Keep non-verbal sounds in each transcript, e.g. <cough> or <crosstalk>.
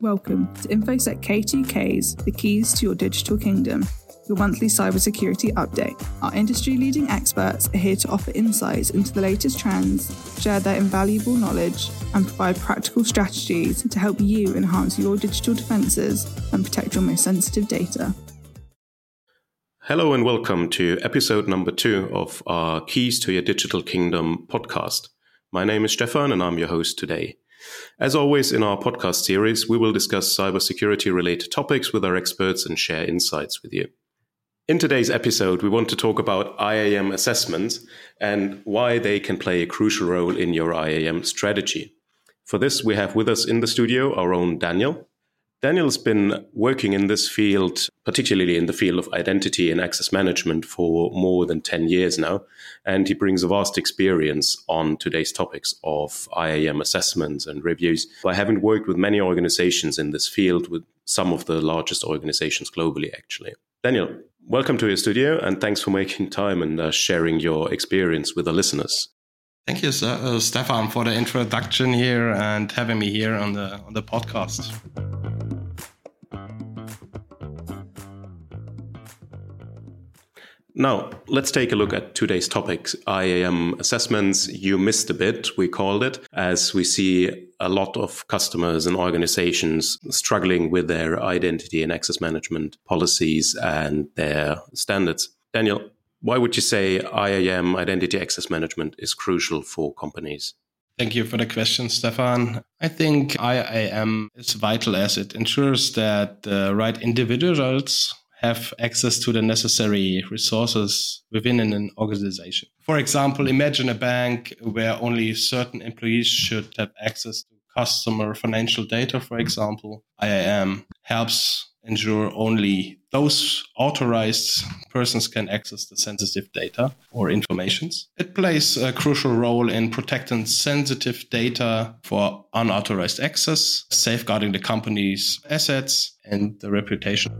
Welcome to InfoSec K2K's The Keys to Your Digital Kingdom, your monthly cybersecurity update. Our industry leading experts are here to offer insights into the latest trends, share their invaluable knowledge, and provide practical strategies to help you enhance your digital defenses and protect your most sensitive data. Hello and welcome to episode number two of our Keys to Your Digital Kingdom podcast. My name is Stefan and I'm your host today. As always, in our podcast series, we will discuss cybersecurity related topics with our experts and share insights with you. In today's episode, we want to talk about IAM assessments and why they can play a crucial role in your IAM strategy. For this, we have with us in the studio our own Daniel. Daniel's been working in this field, particularly in the field of identity and access management, for more than 10 years now. And he brings a vast experience on today's topics of IAM assessments and reviews. I haven't worked with many organizations in this field, with some of the largest organizations globally, actually. Daniel, welcome to your studio and thanks for making time and uh, sharing your experience with the listeners. Thank you, uh, Stefan, for the introduction here and having me here on the on the podcast. Now, let's take a look at today's topics IAM assessments. You missed a bit, we called it, as we see a lot of customers and organizations struggling with their identity and access management policies and their standards. Daniel, why would you say IAM, identity access management, is crucial for companies? Thank you for the question, Stefan. I think IAM is vital as it ensures that the right individuals have access to the necessary resources within an organization. For example, imagine a bank where only certain employees should have access to customer financial data, for example. IAM helps ensure only those authorized persons can access the sensitive data or informations. It plays a crucial role in protecting sensitive data for unauthorized access, safeguarding the company's assets and the reputation.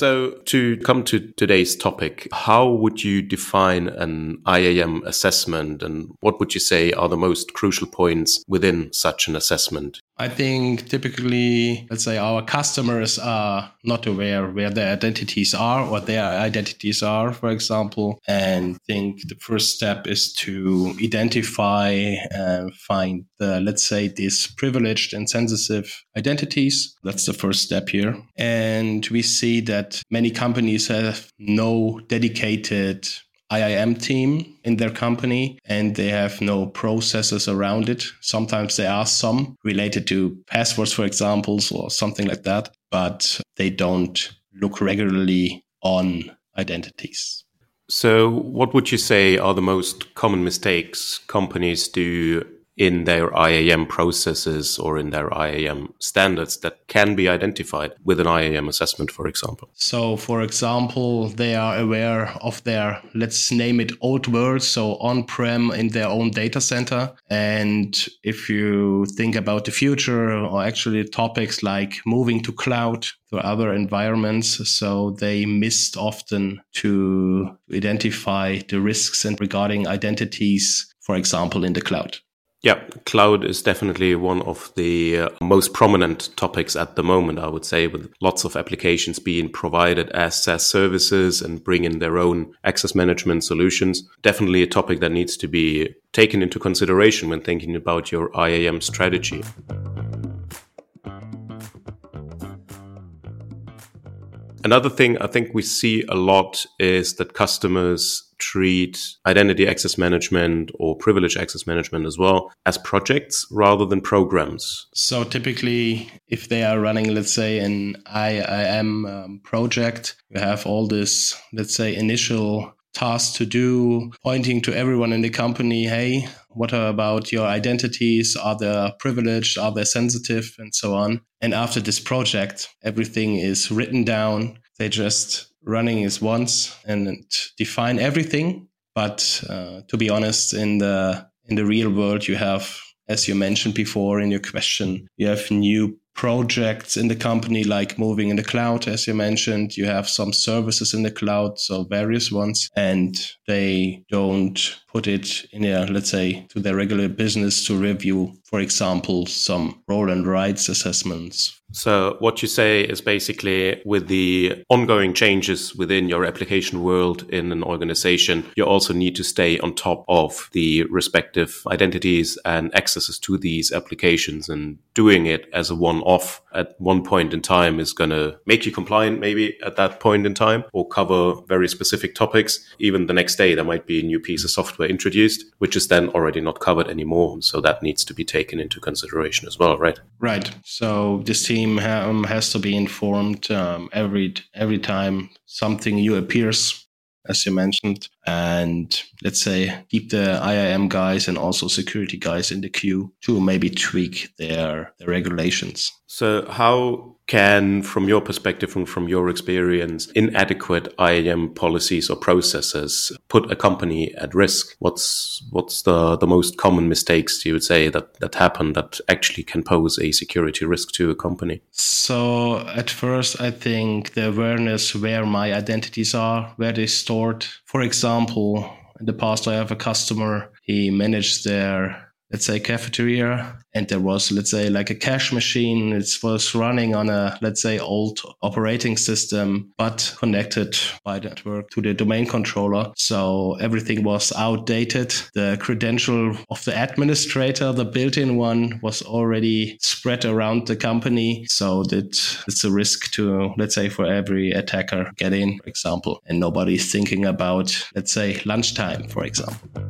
So, to come to today's topic, how would you define an IAM assessment and what would you say are the most crucial points within such an assessment? I think typically, let's say our customers are not aware where their identities are or their identities are, for example. And think the first step is to identify and find the, let's say, these privileged and sensitive identities. That's the first step here. And we see that many companies have no dedicated IAM team in their company and they have no processes around it. Sometimes there are some related to passwords, for example, or something like that, but they don't look regularly on identities. So, what would you say are the most common mistakes companies do in their IAM processes or in their IAM standards that can be identified with an IAM assessment, for example? So, for example, they are aware of their, let's name it old world, so on prem in their own data center. And if you think about the future or actually topics like moving to cloud, to other environments. So they missed often to identify the risks and regarding identities, for example, in the cloud. Yeah, cloud is definitely one of the uh, most prominent topics at the moment, I would say, with lots of applications being provided as SaaS services and bringing their own access management solutions. Definitely a topic that needs to be taken into consideration when thinking about your IAM strategy. Another thing I think we see a lot is that customers treat identity access management or privilege access management as well as projects rather than programs. So typically, if they are running, let's say, an IAM um, project, you have all this, let's say, initial tasks to do, pointing to everyone in the company, hey, what are about your identities? Are they privileged? Are they sensitive? And so on. And after this project, everything is written down. They just running is once and define everything. But uh, to be honest, in the in the real world, you have, as you mentioned before in your question, you have new projects in the company, like moving in the cloud, as you mentioned. You have some services in the cloud, so various ones, and they don't put it in a, let's say, to their regular business to review, for example, some role and rights assessments so, what you say is basically with the ongoing changes within your application world in an organization, you also need to stay on top of the respective identities and accesses to these applications. And doing it as a one off at one point in time is going to make you compliant, maybe at that point in time, or cover very specific topics. Even the next day, there might be a new piece of software introduced, which is then already not covered anymore. So, that needs to be taken into consideration as well, right? Right. So, this team ha- has to be informed um, every every time something new appears, as you mentioned, and let's say keep the IAM guys and also security guys in the queue to maybe tweak their their regulations. So, how can, from your perspective and from your experience, inadequate IAM policies or processes put a company at risk? What's what's the, the most common mistakes you would say that, that happen that actually can pose a security risk to a company? So at first I think the awareness where my identities are, where they're stored. For example, in the past I have a customer, he managed their let's say cafeteria. And there was let's say like a cash machine. It was running on a let's say old operating system but connected by network to the domain controller. So everything was outdated. The credential of the administrator the built-in one was already spread around the company. So that it's a risk to let's say for every attacker get in for example and nobody's thinking about let's say lunchtime for example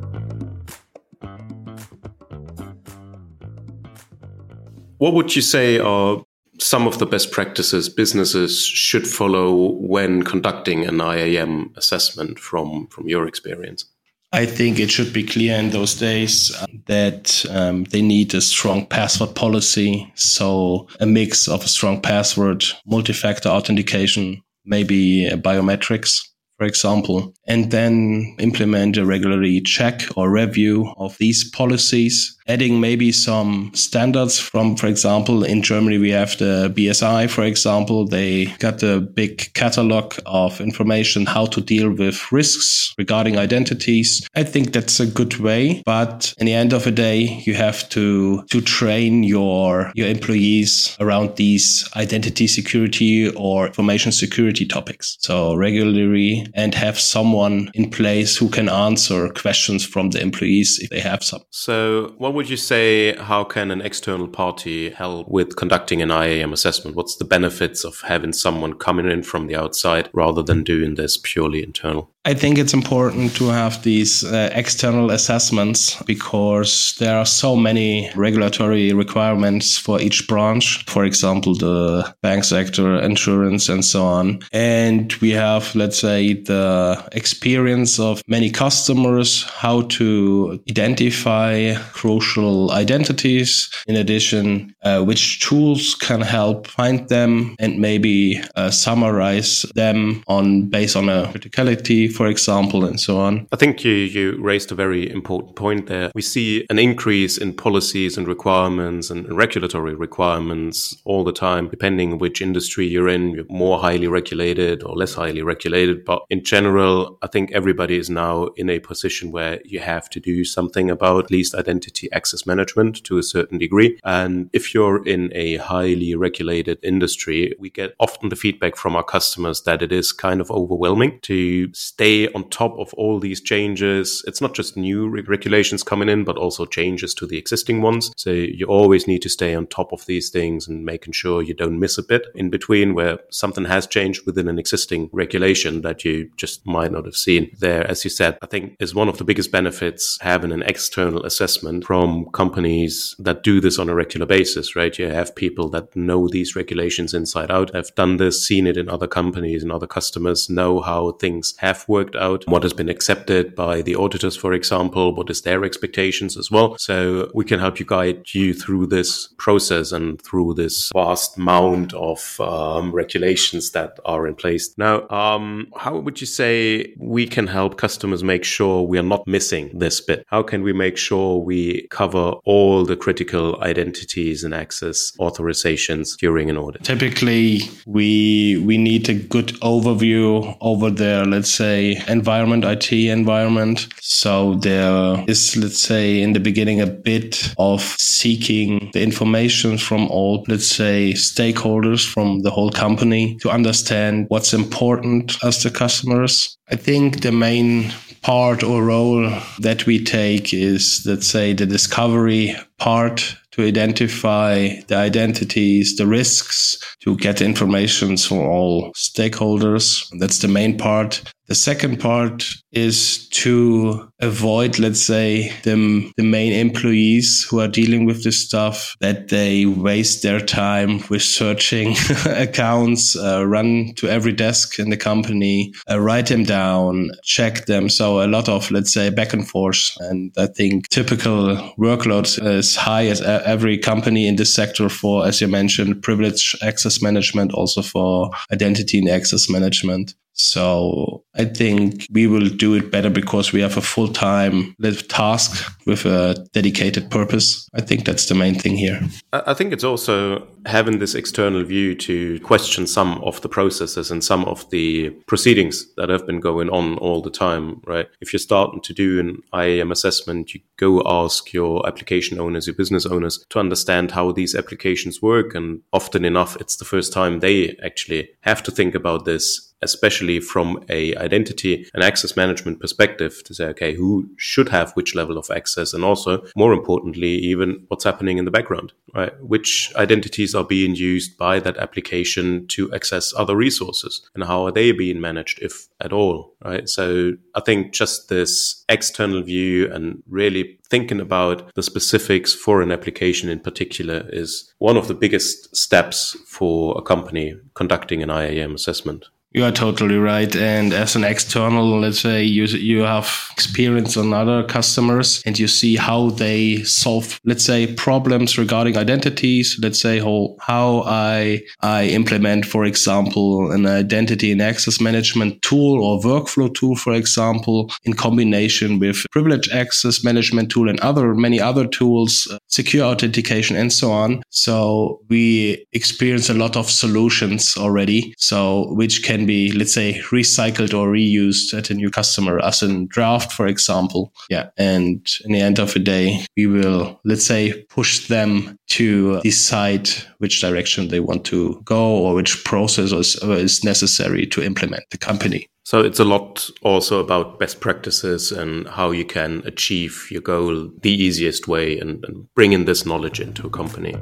What would you say are some of the best practices businesses should follow when conducting an IAM assessment from, from your experience? I think it should be clear in those days that um, they need a strong password policy. So a mix of a strong password, multi-factor authentication, maybe biometrics for example, and then implement a regularly check or review of these policies, adding maybe some standards from, for example, in Germany, we have the BSI, for example, they got a big catalog of information how to deal with risks regarding identities. I think that's a good way, but in the end of the day, you have to, to train your, your employees around these identity security or information security topics. So regularly and have someone in place who can answer questions from the employees if they have some. So, what would you say? How can an external party help with conducting an IAM assessment? What's the benefits of having someone coming in from the outside rather than doing this purely internal? I think it's important to have these uh, external assessments because there are so many regulatory requirements for each branch. For example, the bank sector, insurance, and so on. And we have, let's say, the experience of many customers, how to identify crucial identities. In addition, uh, which tools can help find them and maybe uh, summarize them on based on a criticality for example, and so on. I think you, you raised a very important point there. We see an increase in policies and requirements and regulatory requirements all the time, depending which industry you're in. You're more highly regulated or less highly regulated. But in general, I think everybody is now in a position where you have to do something about at least identity access management to a certain degree. And if you're in a highly regulated industry, we get often the feedback from our customers that it is kind of overwhelming to stay on top of all these changes. It's not just new re- regulations coming in, but also changes to the existing ones. So you always need to stay on top of these things and making sure you don't miss a bit in between where something has changed within an existing regulation that you just might not have seen there. As you said, I think is one of the biggest benefits having an external assessment from companies that do this on a regular basis, right? You have people that know these regulations inside out, have done this, seen it in other companies and other customers, know how things have worked out, what has been accepted by the auditors, for example, what is their expectations as well. So we can help you guide you through this process and through this vast mound of um, regulations that are in place. Now, um, how would you say we can help customers make sure we are not missing this bit? How can we make sure we cover all the critical identities and access authorizations during an audit? Typically, we we need a good overview over their let's say environment, IT environment. So there is let's say in the beginning a bit of seeking the information from all let's say stakeholders from the whole company to understand what's important as the customers. I think the main part or role that we take is let's say the discovery part to identify the identities, the risks, to get information from all stakeholders. That's the main part. The second part is to avoid, let's say, the, the main employees who are dealing with this stuff, that they waste their time with searching <laughs> accounts, uh, run to every desk in the company, uh, write them down, check them. So a lot of, let's say, back and forth. And I think typical workload is high as every company in this sector for, as you mentioned, privilege access management, also for identity and access management. So I think we will do it better because we have a full time task with a dedicated purpose. I think that's the main thing here. I think it's also having this external view to question some of the processes and some of the proceedings that have been going on all the time, right? If you're starting to do an IAM assessment, you go ask your application owners, your business owners to understand how these applications work. And often enough, it's the first time they actually have to think about this especially from a identity and access management perspective to say okay who should have which level of access and also more importantly even what's happening in the background right which identities are being used by that application to access other resources and how are they being managed if at all right so i think just this external view and really thinking about the specifics for an application in particular is one of the biggest steps for a company conducting an IAM assessment. You are totally right. And as an external, let's say you, you have experience on other customers and you see how they solve, let's say, problems regarding identities. Let's say how, how I, I implement, for example, an identity and access management tool or workflow tool, for example, in combination with privilege access management tool and other, many other tools, uh, secure authentication and so on. So we experience a lot of solutions already. So which can can be, let's say, recycled or reused at a new customer as a draft, for example. Yeah. And in the end of the day, we will, let's say, push them to decide which direction they want to go or which process is, is necessary to implement the company. So it's a lot also about best practices and how you can achieve your goal the easiest way and, and bring in this knowledge into a company.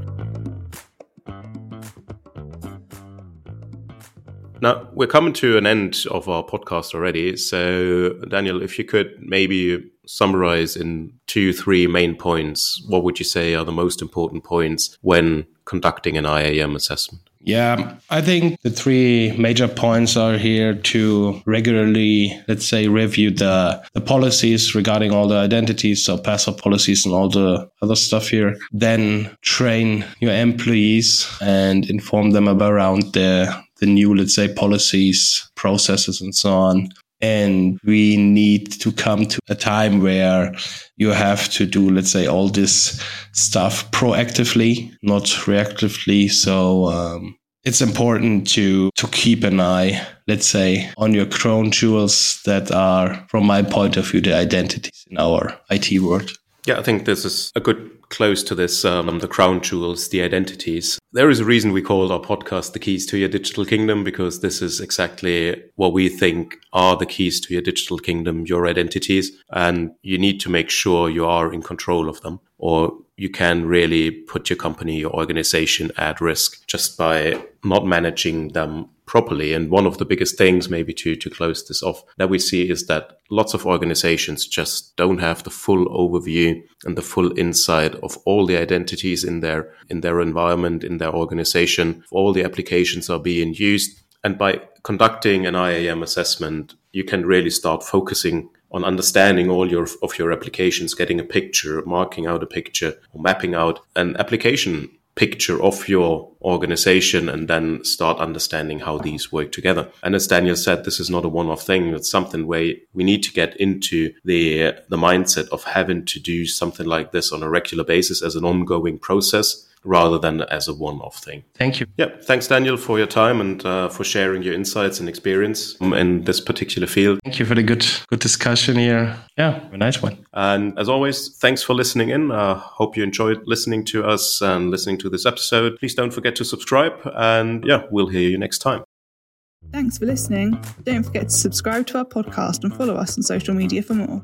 Now, we're coming to an end of our podcast already. So, Daniel, if you could maybe summarize in two, three main points, what would you say are the most important points when conducting an IAM assessment? Yeah, I think the three major points are here to regularly, let's say, review the, the policies regarding all the identities, so password policies and all the other stuff here. Then train your employees and inform them about around the the new, let's say, policies, processes, and so on. And we need to come to a time where you have to do, let's say, all this stuff proactively, not reactively. So, um, it's important to to keep an eye let's say on your crown jewels that are from my point of view the identities in our IT world yeah i think this is a good close to this um, the crown jewels, the identities. There is a reason we called our podcast The Keys to Your Digital Kingdom because this is exactly what we think are the keys to your digital kingdom, your identities. And you need to make sure you are in control of them or you can really put your company, your organization at risk just by not managing them properly. And one of the biggest things, maybe to, to close this off, that we see is that lots of organizations just don't have the full overview and the full insight of all the identities in their in their environment, in their organization. All the applications are being used. And by conducting an IAM assessment, you can really start focusing on understanding all your of your applications, getting a picture, marking out a picture, mapping out an application picture of your organization and then start understanding how these work together. And as Daniel said, this is not a one-off thing. It's something where we need to get into the the mindset of having to do something like this on a regular basis as an ongoing process rather than as a one-off thing. Thank you. Yeah, thanks Daniel for your time and uh, for sharing your insights and experience in this particular field. Thank you for the good good discussion here. Yeah, a nice one. And as always, thanks for listening in. I uh, hope you enjoyed listening to us and listening to this episode. Please don't forget to subscribe and yeah, we'll hear you next time. Thanks for listening. Don't forget to subscribe to our podcast and follow us on social media for more.